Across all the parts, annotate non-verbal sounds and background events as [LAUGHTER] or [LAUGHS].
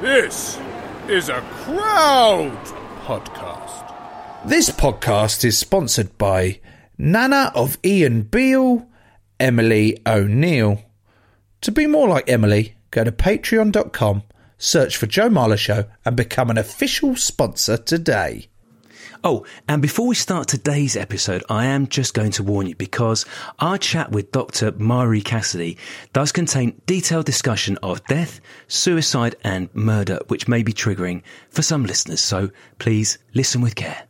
This is a crowd podcast. This podcast is sponsored by Nana of Ian Beale, Emily O'Neill. To be more like Emily, go to patreon.com, search for Joe Marler Show, and become an official sponsor today. Oh, and before we start today's episode, I am just going to warn you because our chat with Dr. Marie Cassidy does contain detailed discussion of death, suicide, and murder, which may be triggering for some listeners. So please listen with care.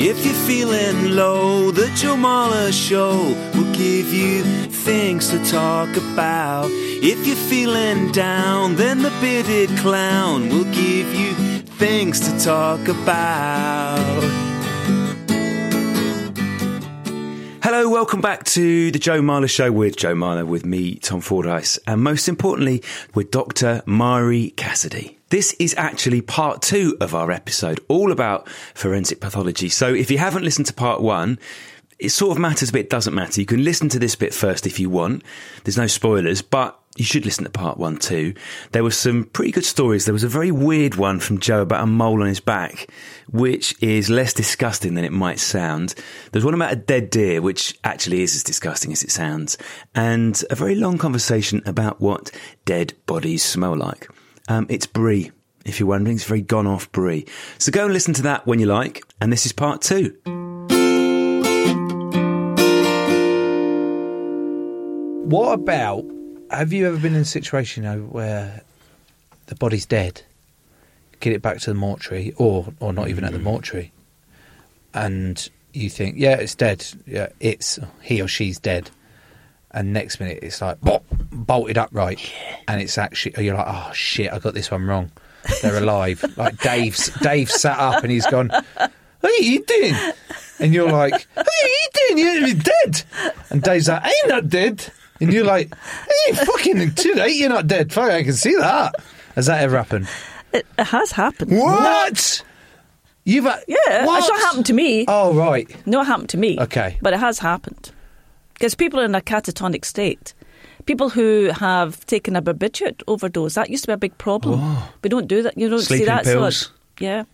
If you're feeling low, the Joe Marler Show will give you things to talk about. If you're feeling down, then the bearded clown will give you things to talk about. Hello, welcome back to the Joe Marler Show with Joe Marler, with me, Tom Fordyce, and most importantly, with Dr. Marie Cassidy. This is actually part two of our episode, all about forensic pathology. So if you haven't listened to part one, it sort of matters, but it doesn't matter. You can listen to this bit first if you want. There's no spoilers, but you should listen to part one too. There were some pretty good stories. There was a very weird one from Joe about a mole on his back, which is less disgusting than it might sound. There's one about a dead deer, which actually is as disgusting as it sounds, and a very long conversation about what dead bodies smell like. Um, it's brie. If you're wondering, it's very gone off brie. So go and listen to that when you like. And this is part two. What about have you ever been in a situation you know, where the body's dead, get it back to the mortuary, or or not even at the mm. mortuary, and you think, yeah, it's dead, yeah, it's he or she's dead, and next minute it's like bop, bolted upright, and it's actually you're like, oh shit, I got this one wrong. They're alive. [LAUGHS] like Dave's Dave sat up and he's gone, what are you doing? And you're like, what are you doing? You're dead. And Dave's like, I'm not dead. And you're like, hey, fucking too late, you're not dead. Fuck, I can see that. Has that ever happened? It, has happened. What? You've had, Yeah, what? it's not happened to me. Oh right. No, it happened to me. Okay. But it has happened. Because people are in a catatonic state. People who have taken a barbiturate overdose, that used to be a big problem. We don't do that. You don't see Sleeping that. pills. So, yeah.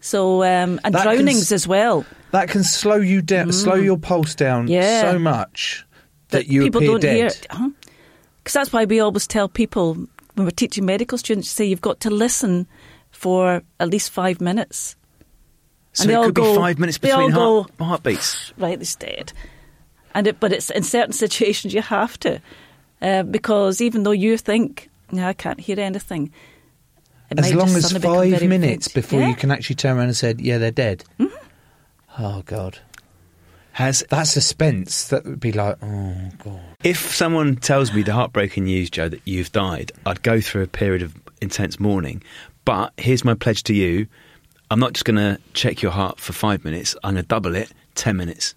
So, um, and That can drownings s- as well. That can slow you down, slow your pulse down Mm. Yeah. so much that, you people don't dead. hear. Because that's why we always tell people when we're teaching medical students, say you've got to listen for at least five minutes. So And they it all could go- be five minutes between heart, go- heartbeats. right, it's dead. And it, but it's in certain [LAUGHS] situations you have to, uh, because even though you think, "No, I can't hear anything," it As long as five minutes before Yeah. you can actually turn around and say, "Yeah, they're dead." Mm-hmm. Oh god, Has that suspense. That would be like, oh god. If someone tells me the heartbreaking news, Joe, that you've died, I'd go through a period of intense mourning. But here's my pledge to you I'm not just going to check your heart for five minutes, I'm going to double it 10 minutes.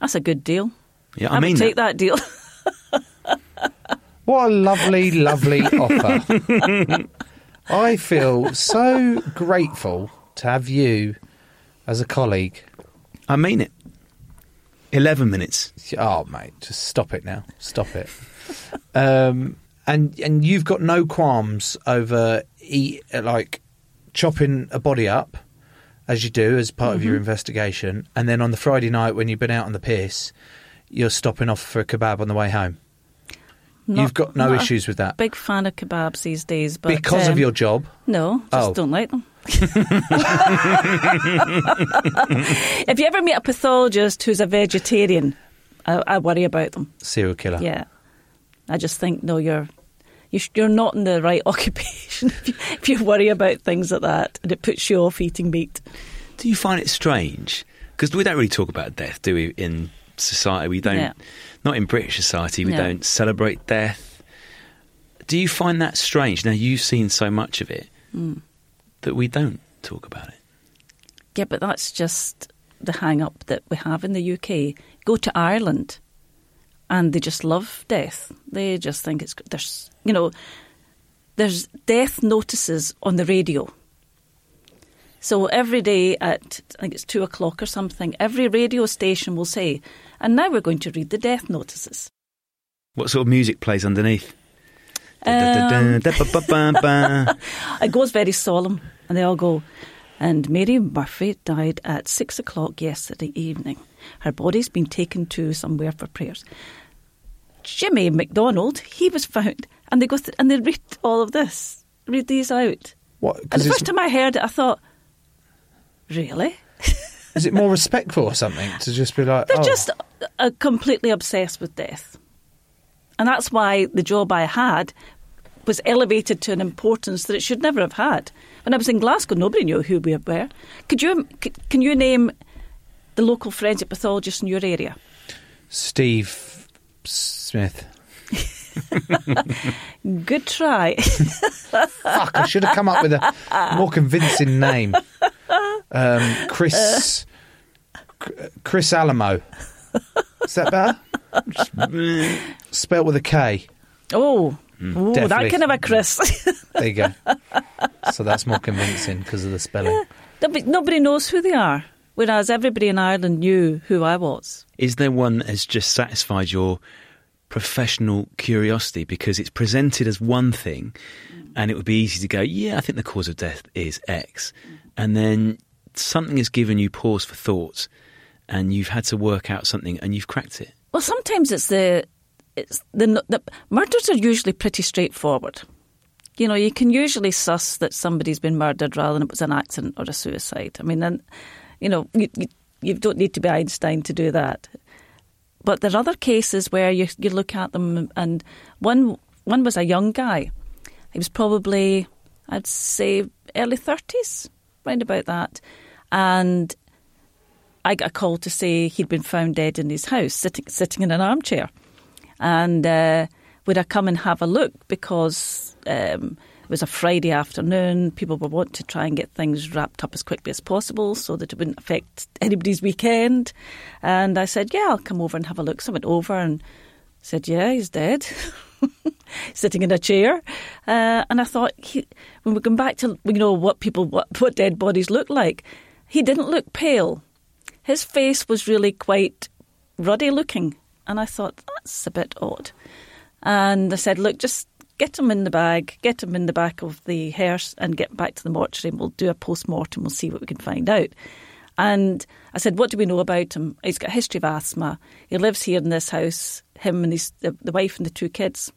That's a good deal. Yeah, I, I, mean take that. that, deal. [LAUGHS] What a lovely, lovely [LAUGHS] offer. I feel so grateful to have you as a colleague. I mean it. 11 minutes. Oh, mate, just stop it now. Stop it. um, and and you've got no qualms over eat like chopping a body up as you do as part of your investigation, and then on the Friday night when you've been out on the piss, you're stopping off for a kebab on the way home. Not- You've got no not issues with that Big fan of kebabs these days, but because of um, your job. no, just Oh. don't like them. [LAUGHS] if you ever meet a pathologist who's a vegetarian, I, I worry about them. Serial killer. Yeah, I just think no, you're you sh- you're not in the right [LAUGHS] occupation if you, if you worry about things like that, and it puts you off eating meat. Do you find it strange? Because we don't really talk about death, do we? In society, we don't. Yeah. Not in British society, we No. don't celebrate death. Do you find that strange? Now you've seen so much of it Mm. That we don't talk about it. Yeah, but that's just the hang up that we have in the UK. Go to Ireland and they just love death. They just think it's there's you know there's death notices on the radio. So every day at I think it's two o'clock or something, every radio station will say, and now we're going to read the death notices. What sort of music plays underneath? Um, [LAUGHS] It goes very solemn, and they all go. And Mary Murphy died at six o'clock yesterday evening. Her body's been taken to somewhere for prayers. Jimmy McDonald, he was found, and they go th- and they read all of this, read these out. What? And 'cause the first time I heard it, I thought, really? is it more [LAUGHS] respectful or something to just be like? They're oh, just uh, completely obsessed with death. And that's why the job I had was elevated to an importance that it should never have had. When I was in Glasgow, nobody knew who we were. Could you, can you name the local forensic pathologist in your area? Steve Smith. [LAUGHS] Good try. [LAUGHS] Fuck! I should have come up with a more convincing name. Um, Chris. Chris Alamo. Is that better? Spelt with a K. oh, hmm. Ooh, that definitely. kind of a Chris. [LAUGHS] There you go. So that's more convincing because of the spelling. nobody, nobody knows who they are, whereas everybody in Ireland knew who I was. Is there one that has just satisfied your professional curiosity because it's presented as one thing mm. and it would be easy to go, yeah, I think the cause of death is X. And then something has given you pause for thought and you've had to work out something and you've cracked it. Well, sometimes it's the it's the, the murders are usually pretty straightforward. You know, you can usually suss that somebody's been murdered rather than it was an accident or a suicide. I mean, you know, you, you, you don't need to be Einstein to do that. But there are other cases where you you look at them, and one one was a young guy. He was probably, I'd say, early thirties, round about that, and I got a call to say he'd been found dead in his house, sitting sitting in an armchair, and uh, would I come and have a look because um, it was a Friday afternoon. People were wanting to try and get things wrapped up as quickly as possible so that it wouldn't affect anybody's weekend. And I said, "Yeah, I'll come over and have a look." So I went over and said, "Yeah, he's dead." [LAUGHS] Sitting in a chair, uh, and I thought he, when we come back to you know what people what, what dead bodies look like, he didn't look pale his face was really quite ruddy looking. And I thought, that's a bit odd. And I said, look, just get him in the bag, get him in the back of the hearse and get back to the mortuary and we'll do a post mortem, we'll see what we can find out. And I said, what do we know about him? He's got a history of asthma. He lives here in this house, him and his, the, the wife and the two kids.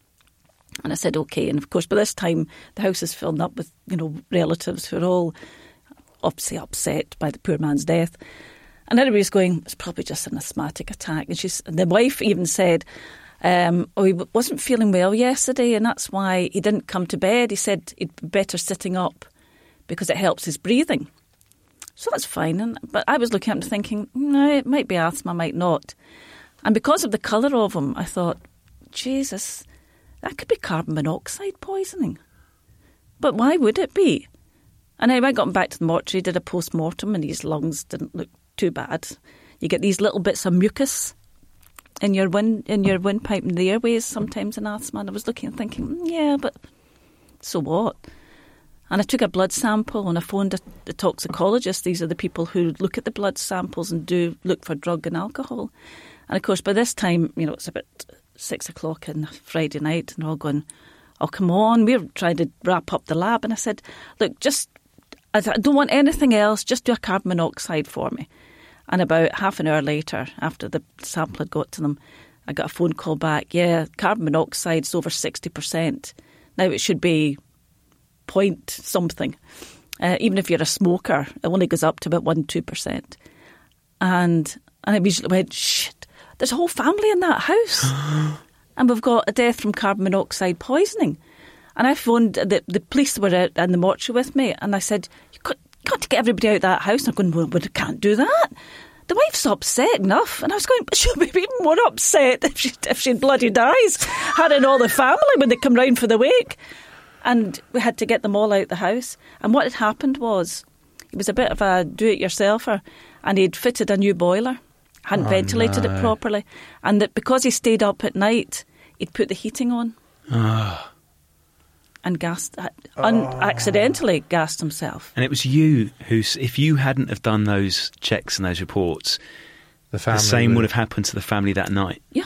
And I said, okay. And of course, by this time, the house is filled up with, you know, relatives who are all obviously upset by the poor man's death. And everybody's going, it's probably just an asthmatic attack. And she's, the wife even said, um, oh, he wasn't feeling well yesterday, and that's why he didn't come to bed. He said he'd be better sitting up because it helps his breathing. So that's fine. And, but I was looking at him thinking, no, it might be asthma, might not. And because of the colour of him, I thought, Jesus, that could be carbon monoxide poisoning. But why would it be? And anyway, I got him back to the mortuary, did a post mortem, and his lungs didn't look too bad. You get these little bits of mucus in your wind in your windpipe and the airways sometimes in asthma. And I was looking and thinking, "Mm, yeah, but so what? And I took a blood sample and I phoned a, the toxicologist. These are the people who look at the blood samples and do look for drug and alcohol. And of course, by this time, you know, it's about six o'clock on a Friday night, and they're all going, "Oh, come on!" we're trying to wrap up the lab, and I said, "Look, just I don't want anything else. Just do a carbon monoxide for me." And about half an hour later, after the sample had got to them, I got a phone call back. Yeah, carbon monoxide's over sixty percent. Now it should be point something. Uh, even if you're a smoker, it only goes up to about one two percent. And and I immediately went, shit. There's a whole family in that house, [GASPS] and we've got a death from carbon monoxide poisoning. And I phoned the the police were out in the mortuary with me, and I said, "You got, to get everybody out of that house." And I'm going, "Well, we can't do that." The wife's upset enough, and I was going, but she'll be even more upset if she if she bloody dies, her and all the family when they come round for the wake. And we had to get them all out the house. And what had happened was, it was a bit of a do-it-yourselfer, and he'd fitted a new boiler, hadn't oh, ventilated it properly, and that because he stayed up at night, he'd put the heating on ah. And gassed, un- accidentally gassed himself. And it was you who, if you hadn't have done those checks and those reports, The family. the same would have happened to the family that night. Yeah.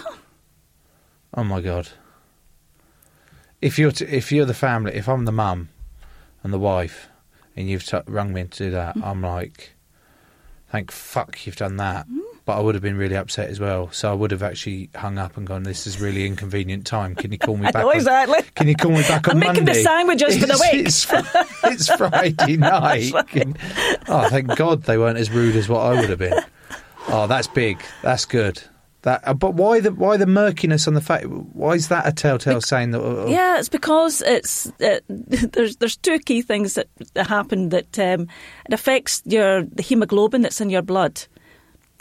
Oh my god! If you're t- if you're the family, if I'm the mum and the wife, and you've t- rung me to do that, Mm. I'm like, thank fuck you've done that. Mm. But I would have been really upset as well. So I would have actually hung up and gone, "This is really inconvenient time. Can you call me [LAUGHS] back?" know on- exactly. Can you call me back on I'm making the Monday? sandwiches for the [LAUGHS] week. It's, it's Friday [LAUGHS] night. Oh, thank God they weren't as rude as what I would have been. Oh, that's big. That's good. That, uh, but why the why the murkiness on the fact? Why is that a telltale sign that? uh, Yeah, it's because it's uh, there's there's two key things that, that happen that um, it affects your the hemoglobin that's in your blood.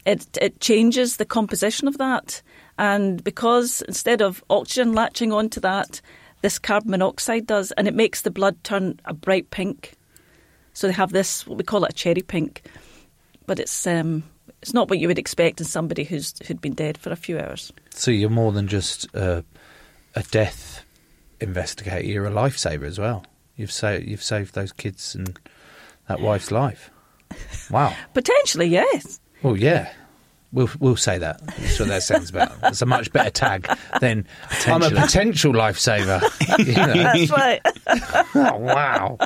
It it changes the composition of that, and because instead of oxygen latching onto that, this carbon monoxide does, and it makes the blood turn a bright pink. So they have this what we call it a cherry pink, but it's um, it's not what you would expect in somebody who's who'd been dead for a few hours. So you're more than just uh, a death investigator. You're a lifesaver as well. You've sa- you've saved those kids and that wife's life. [LAUGHS] Wow. Potentially, yes. Well, yeah. We'll we'll say that. That's what that sounds about. It's a much better tag than I'm a potential lifesaver. [LAUGHS] You know? That's right. [LAUGHS] Oh, wow.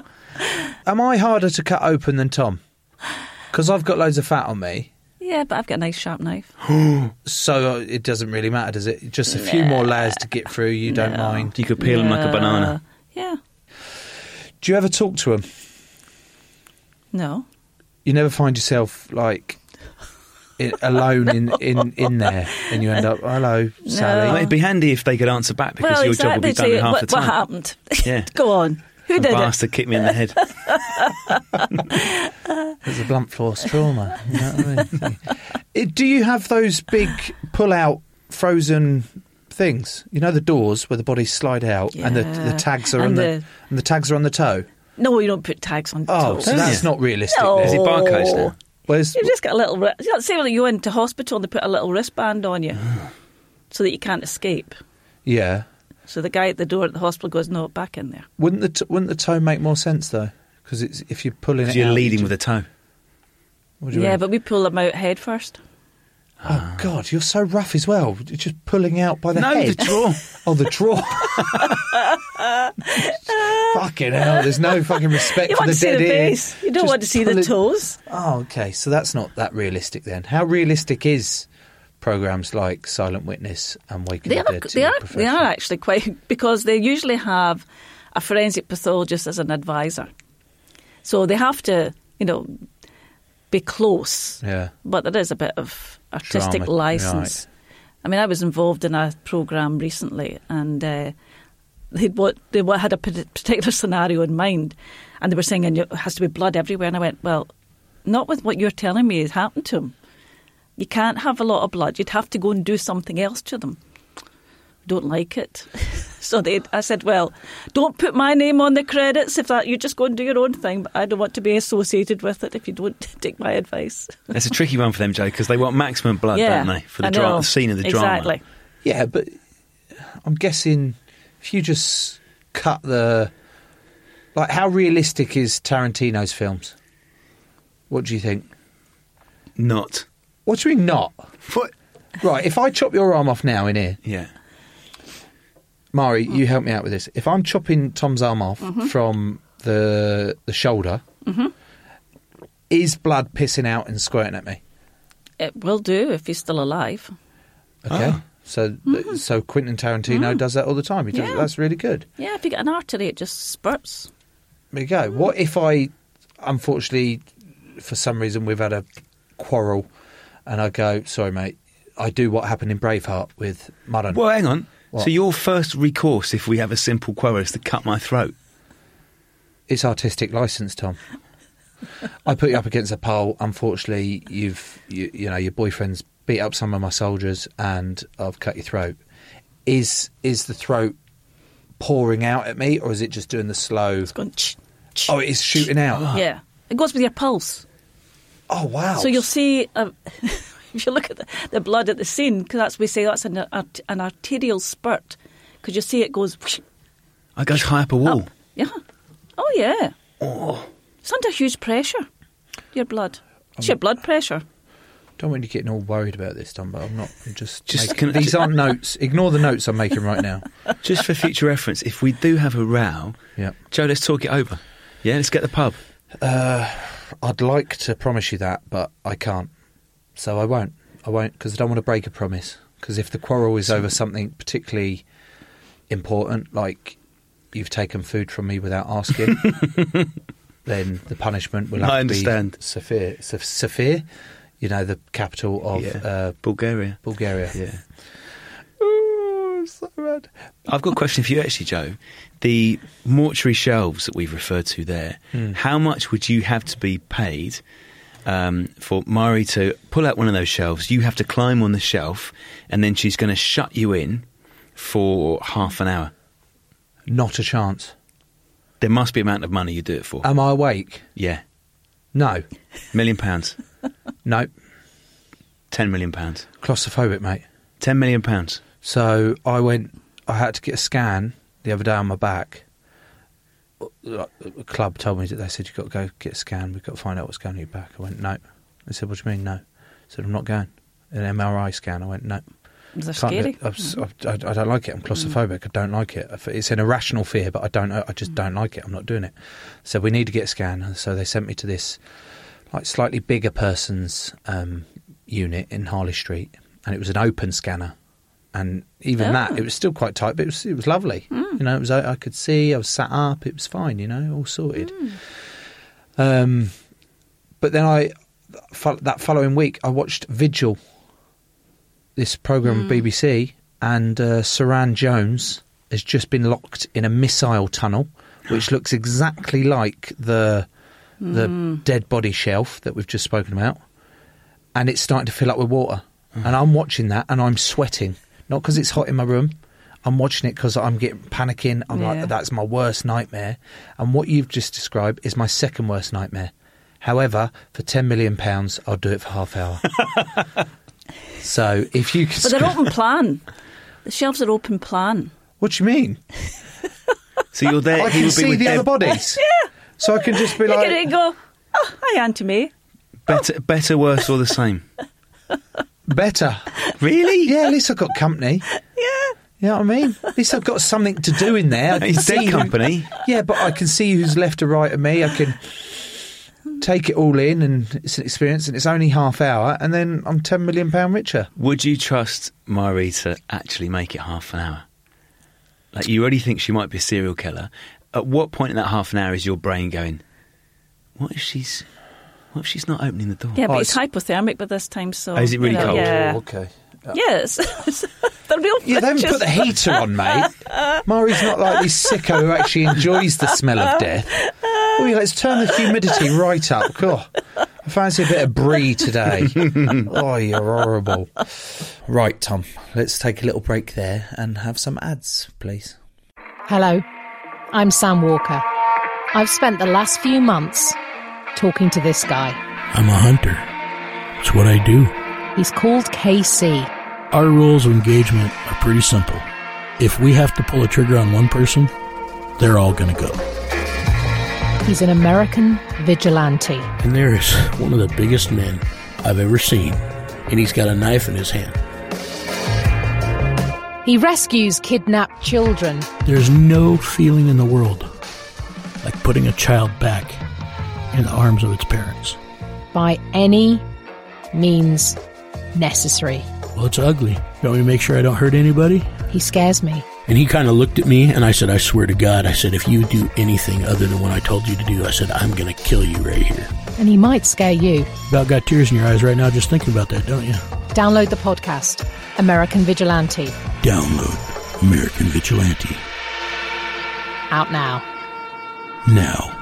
Am I harder to cut open than Tom? Because I've got loads of fat on me, Yeah, but I've got a nice sharp knife. [GASPS] so uh, it doesn't really matter, does it? Just a few more layers to get through. You don't No. mind. You could peel them like a banana. Yeah. Do you ever talk to them? No. You never find yourself like i alone in, [LAUGHS] in, in there, and you end up, "Hello, Sally." Well, it'd be handy if they could answer back because well, your job would be done in half what, the time. What happened? [LAUGHS] Yeah. Go on. Who A did it? bastard kicked me in the head. [LAUGHS] It's a blunt force trauma. You know what I mean? It- Do you have those big pull-out frozen things? You know the doors where the bodies slide out and the, the tags are And on the, the- and the tags are on the toe. No, you don't put tags on the bottom. Oh, toes. so that's not realistic. No. then. Is it barcodes now? Where's You've just got a little. wri- You know, say when you go into hospital and they put a little wristband on you, so that you can't escape. yeah? So the guy at the door at the hospital goes, "No, back in there." Wouldn't the t- wouldn't the toe make more sense though? Because it's if you're pulling it, you're out, leading you with a toe. What do you Yeah, mean? but we pull them out head first. oh god, you're so rough as well. You're just pulling out by the No, head. the draw. Oh, the draw. [LAUGHS] [LAUGHS] fucking hell! There's no [LAUGHS] fucking respect You for the dead the ear. face. You don't Just want to see the toes. Oh, okay. So that's not that realistic then. How realistic is programs like Silent Witness and Waking They the are, Dead? they are, they are actually quite [LAUGHS] because they usually have a forensic pathologist as an advisor, so they have to, you know, be close. Yeah. But there is a bit of artistic Drama, license. I mean, I was involved in a program recently, and uh, they what they had a particular scenario in mind, and they were saying and it has to be blood everywhere, and I went, well, not with what you're telling me has happened to him. You can't have a lot of blood. You'd have to go and do something else to them. Don't like it. [LAUGHS] so they, I said, well, don't put my name on the credits if that you just go and do your own thing. But I don't want to be associated with it if you don't [LAUGHS] take my advice. it's a tricky one for them, Joe, because they want maximum blood, don't they? For the dra- the scene of the exactly. drama. Yeah, but I'm guessing if you just cut the like, how realistic is Tarantino's films? What do you think? Not. What do you mean not? What? Right, if I chop your arm off now in here, Yeah. Marie, you help me out with this. If I'm chopping Tom's arm off Mm-hmm. from the the shoulder, is blood pissing out and squirting at me? It will do if he's still alive. Okay, So, mm-hmm. so Quentin Tarantino mm. does that all the time. He does, Yeah. That's really good. Yeah, if you get an artery, it just spurts. There you go. Mm. What if I, unfortunately, for some reason, we've had a quarrel, and I go, sorry, mate, I do what happened in Braveheart with Murron. Well, hang on. What? So your first recourse, if we have a simple quarrel, is to cut my throat. It's artistic license, Tom. [LAUGHS] I put you up against a pole. Unfortunately, you've you, you know your boyfriend's beat up some of my soldiers, and I've cut your throat. Is is the throat pouring out at me, or is it just doing the slow? It's going. Ch- ch- Oh, it's shooting out. Yeah, it goes with your pulse. Oh wow! So you'll see, uh, [LAUGHS] if you look at the, the blood at the scene, because that's we say that's an, art, an arterial spurt, because you see it goes. whoosh I goes high up a wall. up. Yeah. Oh yeah. It's under huge pressure. Your blood. It's your blood pressure. Don't want you getting all worried about this. But I'm not. I'm just. Just making- can- these aren't notes. Ignore the notes I'm making right now. [LAUGHS] Just for future reference, if we do have a row, Yeah. Joe, let's talk it over. Yeah, let's get the pub. Uh, I'd like to promise you that, but I can't. So I won't. I won't because I don't want to break a promise. Because if the quarrel is over something particularly important, like you've taken food from me without asking, [LAUGHS] then the punishment will have I to understand. be Sofia. Sof- Sofia, you know, the capital of Yeah. uh, Bulgaria. Bulgaria. Yeah. [LAUGHS] Oh, so bad. I've got a question for you, actually, Joe. The mortuary shelves that we've referred to there, Hmm. how much would you have to be paid um, for Marie to pull out one of those shelves? You have to climb on the shelf, and then she's going to shut you in for half an hour. Not a chance. There must be an amount of money you do it for. Am I awake? yeah, No. million pounds, [LAUGHS] No. ten million pounds, Claustrophobic, mate. ten million pounds. So I went. I had to get a scan the other day on my back. A club told me that they said you've got to go get a scan. We've got to find out what's going on your back. I went no. They said, "What do you mean no?" I said, "I'm not going." An MRI scan. I went no. Is that scary? it. I've s- I've- I, I don't like it. I'm claustrophobic. I don't like it. It's an irrational fear, but I don't. I just don't like it. I'm not doing it. So we need to get a scan. So they sent me to this like slightly bigger person's um, unit in Harley Street, and it was an open scanner. And even Oh. that, it was still quite tight, but it was it was lovely. You know, it was I, I could see. I was sat up. It was fine. You know, all sorted. Um, but then I that following week I watched Vigil, this program on BBC, and uh, Suranne Jones has just been locked in a missile tunnel, which looks exactly like the the dead body shelf that we've just spoken about, and it's starting to fill up with water. And I'm watching that, and I'm sweating, not because it's hot in my room. I'm watching it because I'm getting panicking. I'm Yeah. like, that's my worst nightmare. And what you've just described is my second worst nightmare. However, for ten million pounds, I'll do it for half hour. [LAUGHS] so if you could, But they're open plan. The shelves are open plan. what do you mean? [LAUGHS] So you're there. I he can would be see with the dead- other bodies. [LAUGHS] yeah. So I can just be You like, can go, oh, hi, Auntie May. Better, better, worse, or the same. better. Really? Yeah, at least I've got company. Yeah. You know what I mean? At least I've got something to do in there. I can see company. Yeah, but I can see who's left or right of me. I can take it all in, and it's an experience, and it's only half hour, and then I'm ten million pound richer. Would you trust Marie to actually make it half an hour? Like you already think she might be a serial killer. At what point in that half an hour is your brain going? What if she's? What if she's not opening the door? Yeah, but Oh, it's hypothermic by this time, so. Oh, is it really you know, cold? Yeah. Oh, okay. Yes. the real Yeah, they haven't put the heater on, mate. Marie's not like this sicko who actually enjoys the smell of [LAUGHS] death. Oh, yeah, let's turn the humidity [LAUGHS] right up. God, I fancy a bit of brie today. [LAUGHS] oh, you're horrible. Right, Tom, let's take a little break there and have some ads, please. Hello, I'm Sam Walker. I've spent the last few months talking to this guy. I'm a hunter. It's what I do. He's called KC. Our rules of engagement are pretty simple. If we have to pull a trigger on one person, they're all going to go. He's an American vigilante. And there is one of the biggest men I've ever seen, and he's got a knife in his hand. He rescues kidnapped children. There's no feeling in the world like putting a child back in the arms of its parents. by any means necessary. Well, it's ugly. You want me to make sure I don't hurt anybody? He scares me. And he kind of looked at me and I said, I swear to God, I said, if you do anything other than what I told you to do, I said, I'm going to kill you right here. And he might scare you. About got tears in your eyes right now just thinking about that, don't you? Download the podcast, American Vigilante, Download American Vigilante out now. now.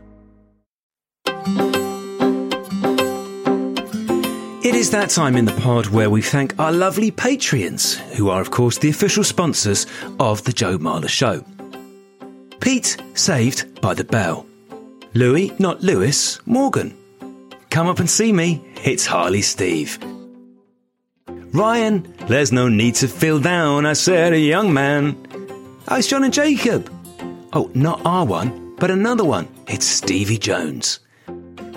It is that time in the pod where we thank our lovely Patreons, who are, of course, the official sponsors of The Joe Marler Show. Pete, saved by the bell. Louis, not Lewis, Morgan. Come up and see me, it's Harley Steve. Ryan, there's no need to feel down, I said, a young man. Oh, it's John and Jacob. Oh, not our one, but another one. It's Stevie Jones.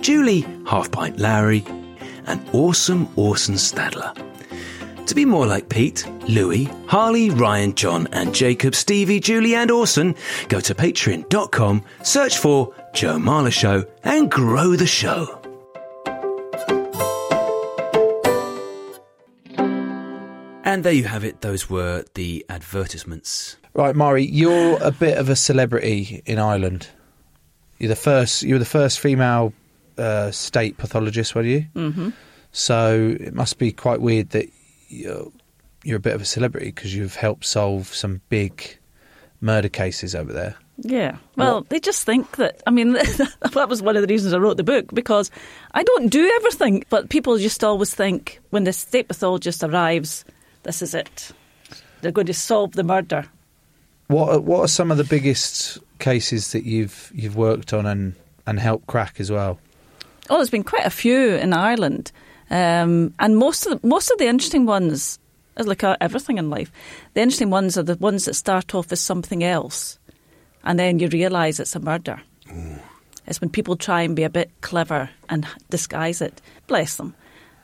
Julie, Half Pint Larry, and Awesome Orson Stadler. To be more like Pete, Louis, Harley, Ryan, John, and Jacob, Stevie, Julie, and Orson, go to patreon.com, search for Joe Marler Show, and grow the show. And there you have it. Those were the advertisements. Right, Marie, you're a bit of a celebrity in Ireland. You're the first. You were the first female uh, state pathologist, were you? hmm So it must be quite weird that you're, you're a bit of a celebrity because you've helped solve some big murder cases over there. Yeah. Well, they just think that. I mean, [LAUGHS] that was one of the reasons I wrote the book because I don't do everything, but people just always think when the state pathologist arrives, this is it. They're going to solve the murder. What are, what are some of the biggest cases that you've you've worked on and and helped crack as well? Oh, there's been quite a few in Ireland, um, and most of the, most of the interesting ones, like uh, everything in life, the interesting ones are the ones that start off as something else, and then you realise it's a murder. It's when people try and be a bit clever and disguise it. Bless them.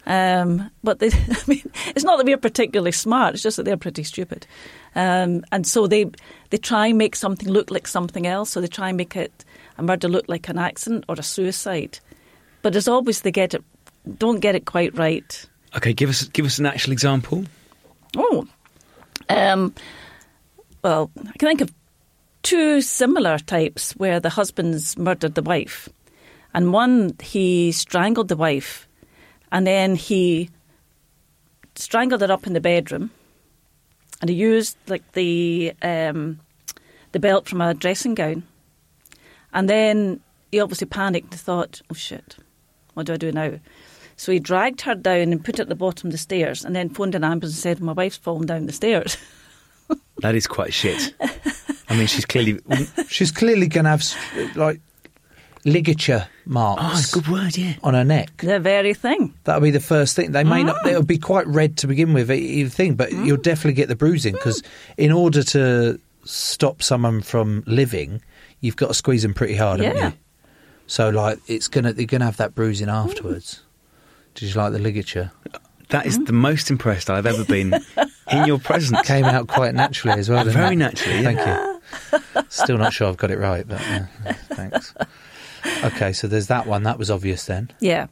Um, but they, [LAUGHS] I mean, it's not that we're particularly smart; it's just that they're pretty stupid. Um, and so they they try and make something look like something else. So they try and make it a murder look like an accident or a suicide. But as always, they get it don't get it quite right. Okay, give us give us an actual example. Oh, um, well, I can think of two similar types where the husband's murdered the wife, and one he strangled the wife, and then he strangled her up in the bedroom, and he used like the um, the belt from a dressing gown, and then he obviously panicked and thought, "Oh shit, what do I do now?" So he dragged her down and put her at the bottom of the stairs, and then phoned an ambulance and said, "My wife's fallen down the stairs." [LAUGHS] That is quite shit. I mean, she's clearly. [LAUGHS] Mm, she's clearly going to have like ligature marks. Oh, good word, yeah. On her neck. the very thing. That'll be the first thing. They may not. Ah. It'll be quite red to begin with, either thing, but ah. you'll definitely get the bruising because ah. in order to stop someone from living, you've got to squeeze them pretty hard, haven't you? So like, it's gonna they're gonna have that bruising afterwards. Did you like the ligature? That is the most impressed I've ever been [LAUGHS] in your presence. Came out quite naturally as well. [LAUGHS] Very it? naturally, yeah. Thank you. Still not sure I've got it right, but uh, thanks. Okay, so there's that one. That was obvious then. Yeah.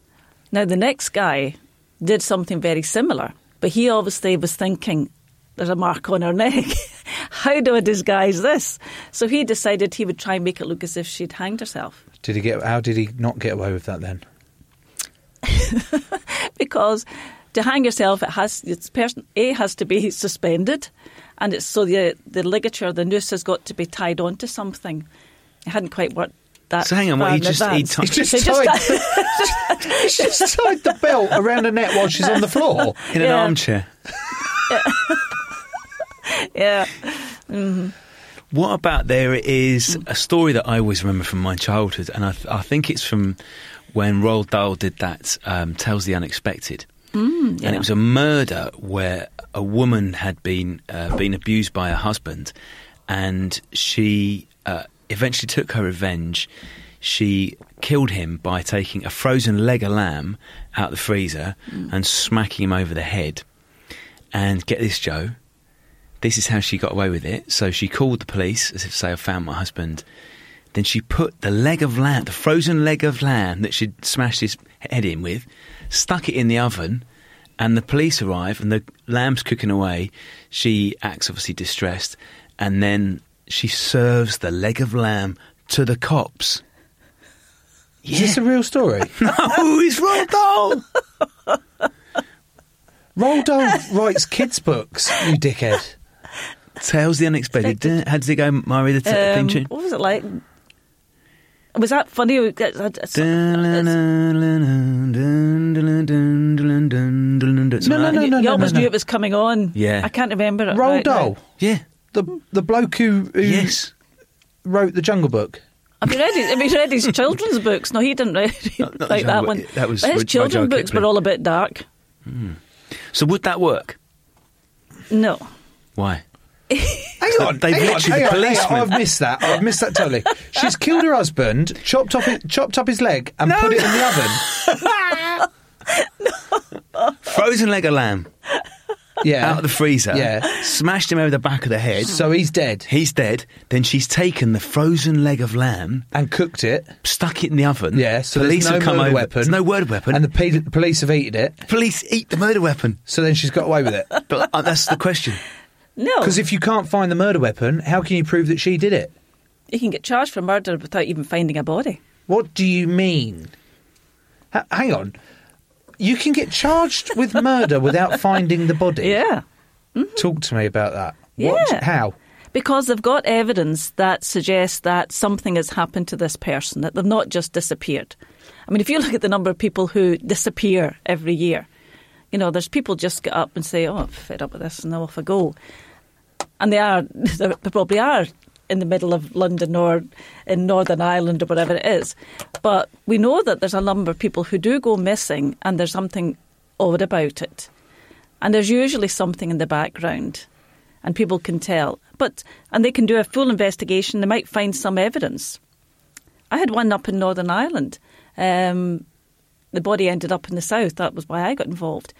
Now the next guy did something very similar, but he obviously was thinking, "There's a mark on her neck. [LAUGHS] How do I disguise this?" So he decided he would try and make it look as if she'd hanged herself. Did he get? How did he not get away with that then? [LAUGHS] because to hang yourself, it has it's person A has to be suspended, and it's so the the ligature, the noose has got to be tied onto something. It hadn't quite worked. That So hang on, what, he just- he advance. ti- [LAUGHS] He just He tied- [LAUGHS] He's just tied the belt around her neck while she's on the floor. In an Yeah. armchair. yeah. hmm What about there is a story that I always remember from my childhood, and I, th- I think it's from when Roald Dahl did that um, Tales the Unexpected. Mm, And it was a murder where a woman had been uh, been abused by her husband, and she uh, eventually took her revenge. She killed him by taking a frozen leg of lamb out the freezer and smacking him over the head. And get this, Joe. This is how she got away with it. So she called the police, as if to say, I found my husband. Then she put the leg of lamb, the frozen leg of lamb that she'd smashed his head in with, stuck it in the oven, and the police arrive, and the lamb's cooking away. She acts obviously distressed, and then she serves the leg of lamb to the cops. Is this a real story? [LAUGHS] no, it's Roald Dahl. [LAUGHS] Roald Dahl writes kids' books, you dickhead. Tales the unexpected. Dun- How does it go, Murray? The t- theme Um, tune. what was it like? Was that funny? Uh, No, no, no, no, you no, always no, knew it was coming on. Yeah. I can't remember it. Roald right. Dahl. Yeah. The the bloke who, who yes. wrote the Jungle Book. Have you read his, have you read his children's books? No, he didn't read [LAUGHS] not the like that one. That was But his children's Rudyard books were all a bit dark. So would that work? No. Why? Hang on, They've hang literally on, policemen. I've missed that. I've missed that totally. She's killed her husband, chopped off it, chopped up his leg, and put it in the oven. [LAUGHS] Frozen leg of lamb. Yeah. Out of the freezer. Yeah. Smashed him over the back of the head. So he's dead. He's dead. Then she's taken the frozen leg of lamb and cooked it, stuck it in the oven. Yeah, so police no have come over. weapon. There's no word weapon. and the, pe- police have eaten it. Police eat the murder weapon. So then she's got away with it. But uh, that's the question. No. Because if you can't find the murder weapon, how can you prove that she did it? You can get charged for murder without even finding a body. What do you mean? H- hang on. You can get charged with [LAUGHS] murder without finding the body. Yeah. Mm-hmm. Talk to me about that. Yeah. What? How? Because they've got evidence that suggests that something has happened to this person, that they've not just disappeared. I mean, if you look at the number of people who disappear every year, you know, there's people just get up and say, oh, I'm fed up with this, and now off I go. And they are, [LAUGHS] they probably are in the middle of London or in Northern Ireland or whatever it is. But we know that there's a number of people who do go missing and there's something odd about it. And there's usually something in the background and people can tell. But and they can do a full investigation. They might find some evidence. I had one up in Northern Ireland. Um, the body ended up in the south. That was why I got involved.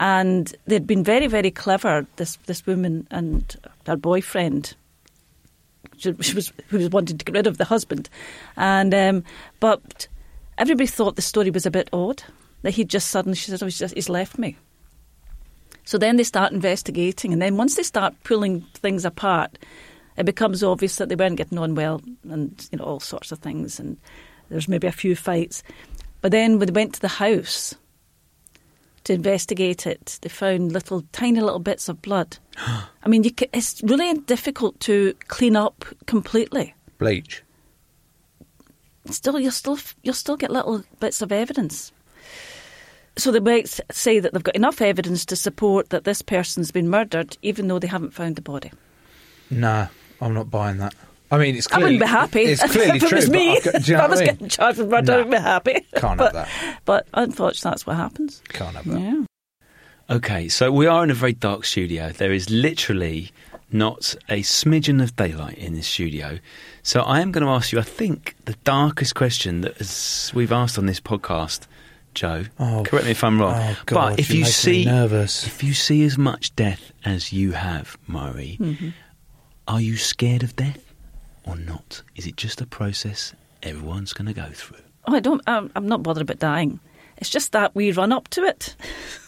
And they'd been very, very clever. This this woman and her boyfriend. She, was who was wanting to get rid of the husband, and um, but everybody thought the story was a bit odd. That he just suddenly she said, "Oh, he's, just, he's left me." So then they start investigating, and then once they start pulling things apart, it becomes obvious that they weren't getting on well, and you know all sorts of things, and there's maybe a few fights. But then when they went to the house to investigate it, they found little, tiny little bits of blood. [GASPS] I mean, you ca it's really difficult to clean up completely. Bleach. Still, you'll still you'll still get little bits of evidence. So they might say that they've got enough evidence to support that this person's been murdered, even though they haven't found the body. Nah, I'm not buying that. I mean, it's clearly, I wouldn't be happy. It's [LAUGHS] clearly if it true. was me, I've got- if I was I mean? getting charged with murder, Nah. I'd be happy. Can't have but, that. But unfortunately, that's what happens. Can't have that. Yeah. Okay, so we are in a very dark studio. There is literally not a smidgen of daylight in this studio. So I am going to ask you, I think, the darkest question that is, we've asked on this podcast, Joe. Oh, correct me if I'm wrong. oh, God, but if you're you making see, nervous. if you see as much death as you have, Murray, Mhm. are you scared of death or not? Is it just a process everyone's going to go through? Oh, I don't. I'm, I'm not bothered about dying. It's just that we run up to it.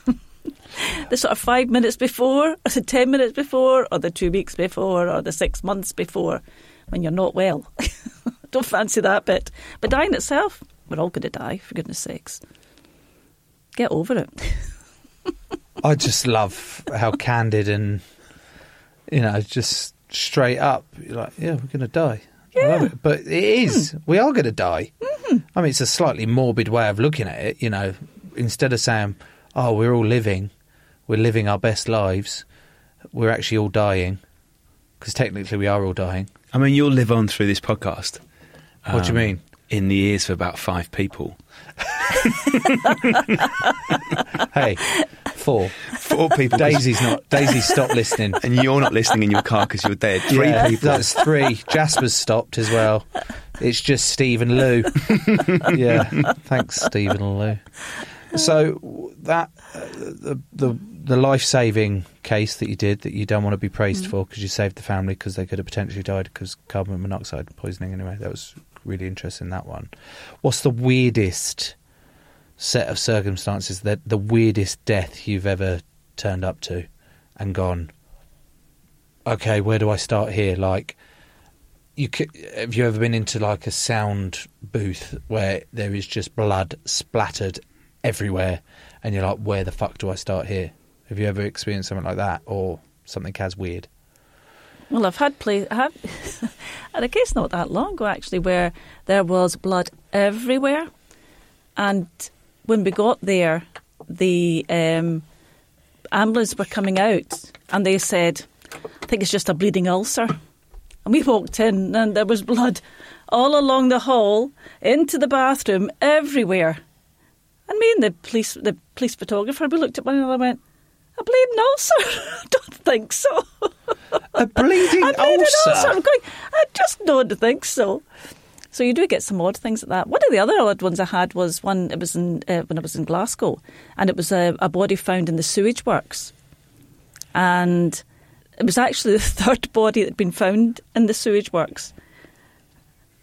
[LAUGHS] the sort of five minutes before, or the ten minutes before, or the two weeks before, or the six months before, when you're not well. [LAUGHS] don't fancy that bit. But dying itself, we're all going to die. For goodness sakes, get over it. [LAUGHS] I just love how candid and you know just straight up. You're like, yeah, we're going to die. I love it. But it is. We are going to die. I mean, it's a slightly morbid way of looking at it. You know, instead of saying, "Oh, we're all living, we're living our best lives," we're actually all dying because technically we are all dying. I mean, you'll live on through this podcast. What do you um, mean? In the ears of about five people. [LAUGHS] [LAUGHS] Hey, four. Four people. Daisy's not. Daisy stopped listening. And you're not listening in your car because you're dead. Three Yeah, people. That's three. Jasper's stopped as well. It's just Steve and Lou. yeah. Thanks, Steve and Lou. So that uh, the the the life saving case that you did that you don't want to be praised Mm. for because you saved the family because they could have potentially died because carbon monoxide poisoning. Anyway, that was really interesting. That one. What's the weirdest set of circumstances that the weirdest death you've ever turned up to and gone? Okay, where do I start here? Like you c have you ever been into like a sound booth where there is just blood splattered everywhere and you're like where the fuck do i start here have you ever experienced something like that or something as weird Well, I've had play. I have [LAUGHS] had a case not that long ago actually, where there was blood everywhere, and when we got there, the um, ambulance were coming out, and they said, "I think it's just a bleeding ulcer." And we walked in, and there was blood all along the hall, into the bathroom, everywhere. And me and the police, the police photographer, we looked at one another and went, "A bleeding ulcer? [LAUGHS] I don't think so." a bleeding [LAUGHS] I bleeding ulcer? I'm going, I just don't think so. So you do get some odd things like that. One of the other odd ones I had was one. It was in, uh, when I was in Glasgow, and it was a, a body found in the sewage works, and it was actually [LAUGHS] the third body that had been found in the sewage works.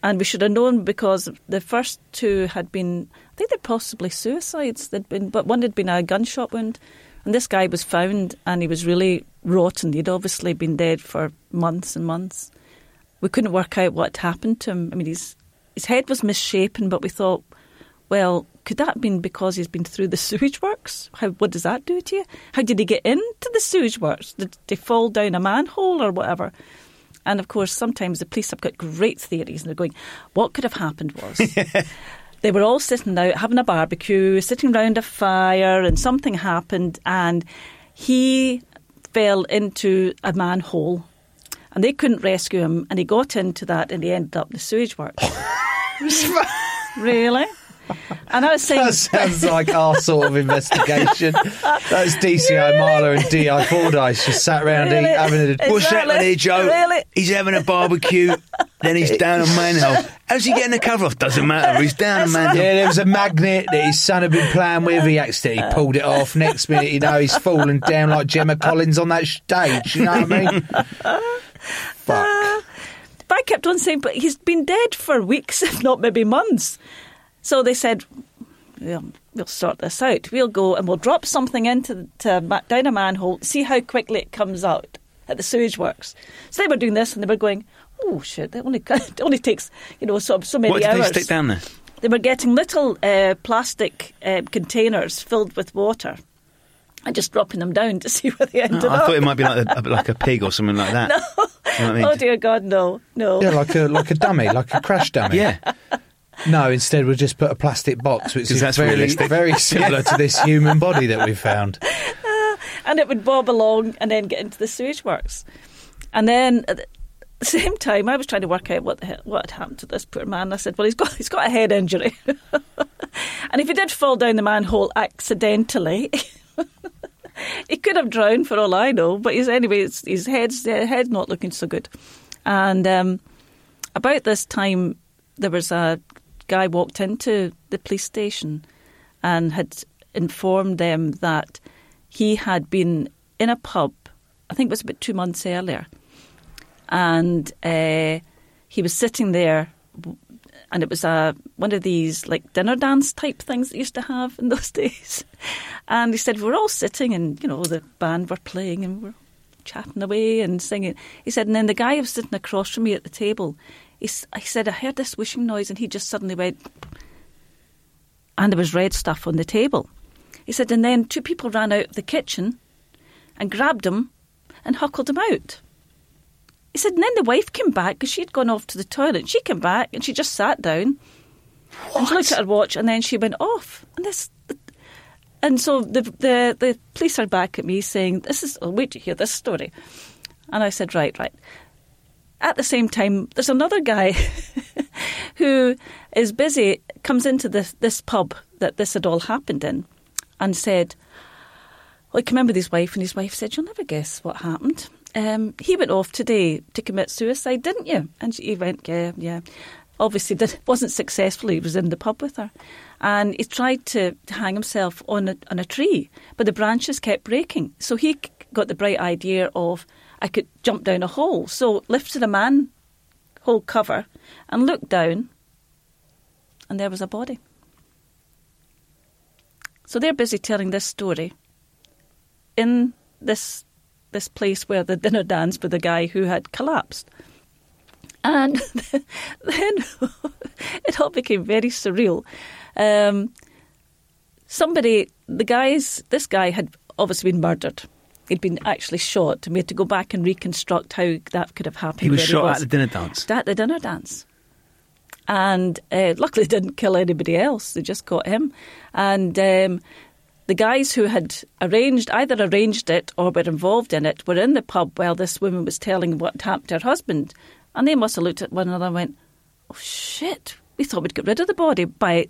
And we should have known because the first two had been, I think they're possibly suicides. They'd been, but one had been a gunshot wound, and this guy was found, and he was really rotten. He'd obviously been dead for months and months. We couldn't work out what happened to him. I mean, his his head was misshapen, but we thought, well, could that have been because he's been through the [LAUGHS] sewage works? How what does that do to you? How did he get into the sewage works? Did they fall down a manhole or whatever? And of course, sometimes the police have got great theories, and they're going, what could have happened was. [LAUGHS] [LAUGHS] They were all sitting out having a barbecue, sitting round a fire, and something happened, and he fell into a manhole, and they couldn't rescue him, and he got into that, and he ended up in the sewage works. [LAUGHS] really? And I was saying, that sounds like our sort of investigation. That's DCI Marler and DI Fordyce just sat around Really? eat, having a. What's Exactly. happening here, Joe? Really? He's having a barbecue, then he's down a manhole. How's he getting the cover off? Doesn't matter. He's down a manhole. Yeah, there was a magnet that his son had been playing with. He accidentally pulled it off. Next minute, you know, he's falling down like Gemma Collins on that stage. You know what I mean? Fuck. But I kept on saying, but he's been dead for weeks, [LAUGHS] if not maybe months. So they said, well, we'll sort this out. We'll go and we'll drop something into to, down a manhole, see how quickly it comes out at the sewage works. So they were doing this and they were going, oh shit, it only, [LAUGHS] it only takes, you know, so, so many What did hours. they stick down there? They were getting little uh, plastic uh, containers filled with water and just dropping them down to [LAUGHS] see where they ended Oh, I up. thought it might be like a, like a pig or something like that. [LAUGHS] No. You know I mean? Oh dear God, no, no. Yeah, like a like a dummy, [LAUGHS] like a crash dummy. Yeah. No, instead we'll just put a plastic box, which is that's very, realistic. very similar to this human body that we found. and it would bob along and then get into the sewage works. And then at the same time, I was trying to work out what the hell, what had happened to this poor man. I said, "Well, he's got he's got a head injury, and if he did fall down the manhole accidentally." [LAUGHS] He could have drowned for all I know, but he's, anyway, his, head's uh, head's not looking so good. And um, about this time, there was a guy walked into the police station and had informed them that he had been in a pub. I think it was about two months earlier, and uh, he was sitting there, and it was a one of these like dinner dance type things that used to have in those [LAUGHS] days. And he said we were all sitting, and you know the band were playing, and we were chatting away and singing. He said, and then the guy was sitting across from me at the table, he, he said, I heard this whooshing noise, and he just suddenly went, and there was red stuff on the table. He said, and then two people ran out of the kitchen and grabbed him and huckled him out. He said, and then the wife came back because she'd gone off to the toilet. She came back and she just sat down and she looked at her watch and then she went off. And this, and so the the the police are back at me saying, "This is oh, wait to hear this story." And I said, "Right, right." at the same time, there's another guy [LAUGHS] who is busy, comes into this, this pub that this had all happened in, and said, well, he came in his wife, and his wife said, You'll never guess what happened. Um, he went off today to commit suicide, didn't you? And she went, Yeah, yeah. Obviously, did, wasn't successful. He was in the pub with her. And he tried to hang himself on a, on a tree, but the branches kept breaking. So he got the bright idea of, I could jump down a hole. So lifted a man hole cover and looked down, and there was a body. So they're busy telling this story in this this place where the dinner dance with the guy who had collapsed. And [LAUGHS] then [LAUGHS] it all became very surreal. Um, somebody, the guys, this guy had obviously been murdered. He'd been actually shot, and we had to go back and reconstruct how that could have happened. He was shot was. at the dinner dance. At the dinner dance. And uh, luckily didn't kill anybody else. They just caught him. And um, the guys who had arranged, either arranged it or were involved in it, were in the pub while this woman was telling what happened to her husband. And they must have looked at one another and went, oh shit, we thought we'd get rid of the body by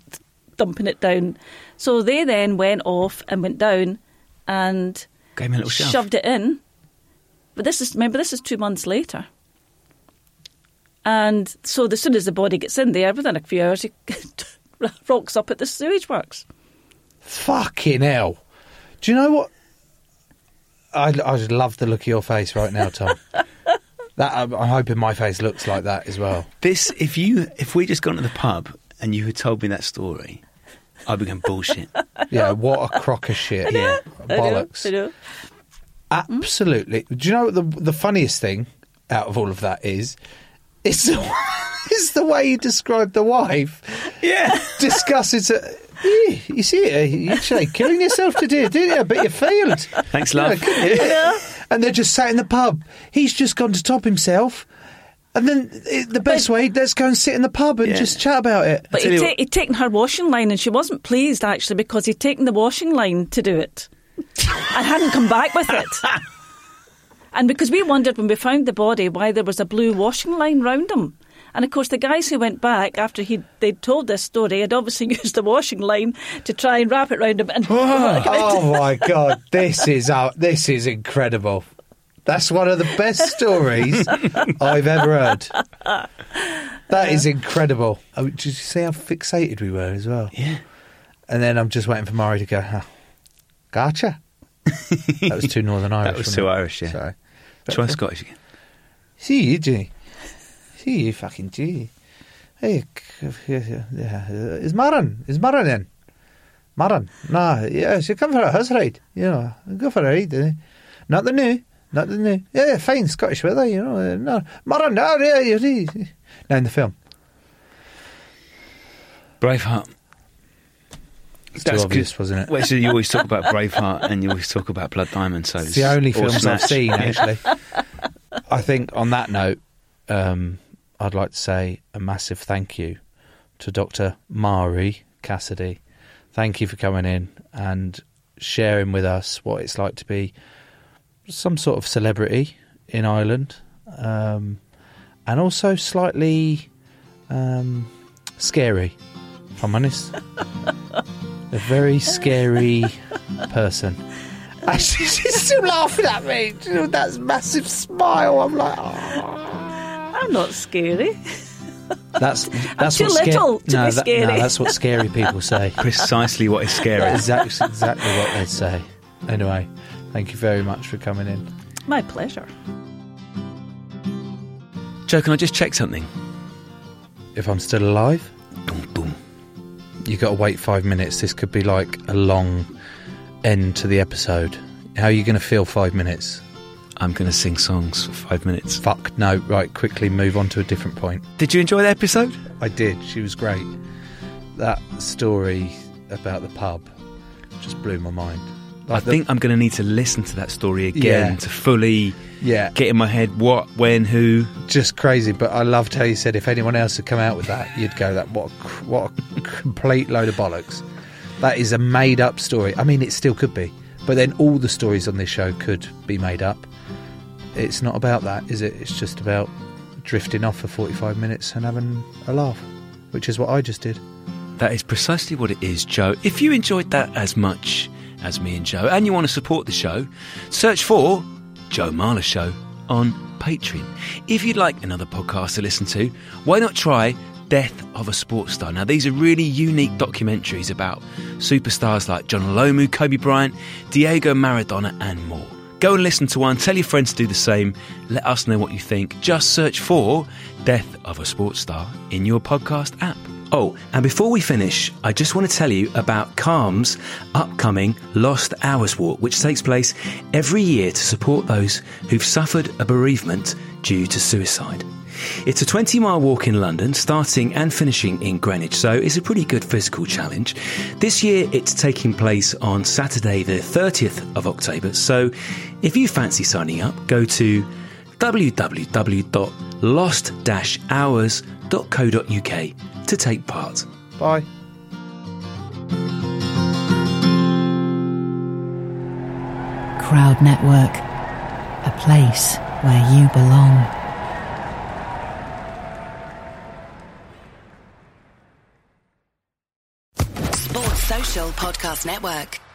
dumping it down. So they then went off and went down and Gave him a little shove. shoved it in. But this is, remember, this is two months later. And so as soon as the body gets in there, within a few hours, it [LAUGHS] rocks up at the sewage works. Fucking hell. Do you know what? I, I just love the look of your face right now, Tom. [LAUGHS] that I'm, I'm hoping my face looks like that as well. This, if you, if we just gone to the pub and you had told me that story, I'd be going bullshit. [LAUGHS] Yeah, what a crock of shit. Yeah. Bollocks. I know. Absolutely. Do you know what the the funniest thing out of all of that is? It's the, [LAUGHS] it's the way you describe the wife. Yeah. Discusses it. "Eh, You see it, you actually killing yourself today, didn't you? But you failed. Thanks, love. Yeah. And they're just sat in the pub. He's just gone to top himself. And then eh, the best way, let's go and sit in the pub and Yeah. just chat about it. But he'd, ta- he'd taken her washing line and she wasn't pleased actually because he'd taken the washing line to do it and hadn't come back with it. [LAUGHS] And because we wondered when we found the body why there was a blue washing line round him. And of course, the guys who went back after he they'd told this story had obviously [LAUGHS] used the washing line to try and wrap it round him. And [LAUGHS] oh my [LAUGHS] god, this is uh, this is incredible. That's one of the best stories I've ever heard. That is incredible. Oh, did you see how fixated we were as well? Yeah. And then I'm just waiting for Murray to go. "Huh, gotcha. that was too Northern Irish. That was too it? Irish, yeah. Sorry. Try Scottish again. See you, G. See you, fucking G. Hey, c- yeah, is Murron? Is Murron in? Murron? Nah, yeah, she come for a horse ride. You know, go for a ride. Eh? Not the new, not the new. Yeah, fine Scottish weather. You know, uh, no, Murron. No, yeah, you see. Now in the film, Braveheart. it's too obvious, wasn't it? Well, so you always talk about Braveheart and you always talk about Blood Diamond. So It's the only or films I've seen, [LAUGHS] actually. I think on that note, um, I'd like to say a massive thank you to Dr. Marie Cassidy. Thank you for coming in and sharing with us what it's like to be some sort of celebrity in Ireland, um, and also slightly um, scary, if I'm honest. a very scary person. Actually, [LAUGHS] she's still laughing at me. You know, that massive smile. I'm like, oh. I'm not scary. That's [LAUGHS] that's too what sca- little to no, be that- scary. no, that's what scary [LAUGHS] people say. Precisely what is scary. exactly, exactly what they say. Anyway, thank you very much for coming in. My pleasure. Joe, can I just check something? If I'm still alive, Boom, boom. you got to wait five minutes. This could be like a long end to the episode. How are you going to feel five minutes? I'm going to sing songs for five minutes. Fuck no! Right, quickly move on to a different point. Did you enjoy the episode? I did. She was great. That story about the pub just blew my mind. I the- think I'm going to need to listen to that story again Yeah. to fully yeah, get in my head what, when, who. just crazy. But I loved how you said if anyone else had come out with that, you'd go that what a, what a complete load of bollocks. That is a made up story. I mean, it still could be, but then all the stories on this show could be made up. It's not about that, is it? It's just about drifting off for 45 minutes and having a laugh, which is what I just did. That is precisely what it is, Joe. If you enjoyed that as much as me and Joe, and you want to support the show, search for Joe Marler Show on Patreon. If you'd like another podcast to listen to, why not try Death of a Sports Star? Now, these are really unique documentaries about superstars like Jonah Lomu, Kobe Bryant, Diego Maradona, and more. Go and listen to one, tell your friends to do the same, let us know what you think. Just search for Death of a Sports Star in your podcast app. Oh, and before we finish, I just want to tell you about Calm's upcoming Lost Hours Walk, which takes place every year to support those who've suffered a bereavement due to suicide. It's a 20 mile walk in London, starting and finishing in Greenwich, so it's a pretty good physical challenge. This year it's taking place on Saturday, the 30th of October, so if you fancy signing up, go to www.lost-hours.co.uk to take part. Bye. Crowd Network, a place where you belong. Podcast Network.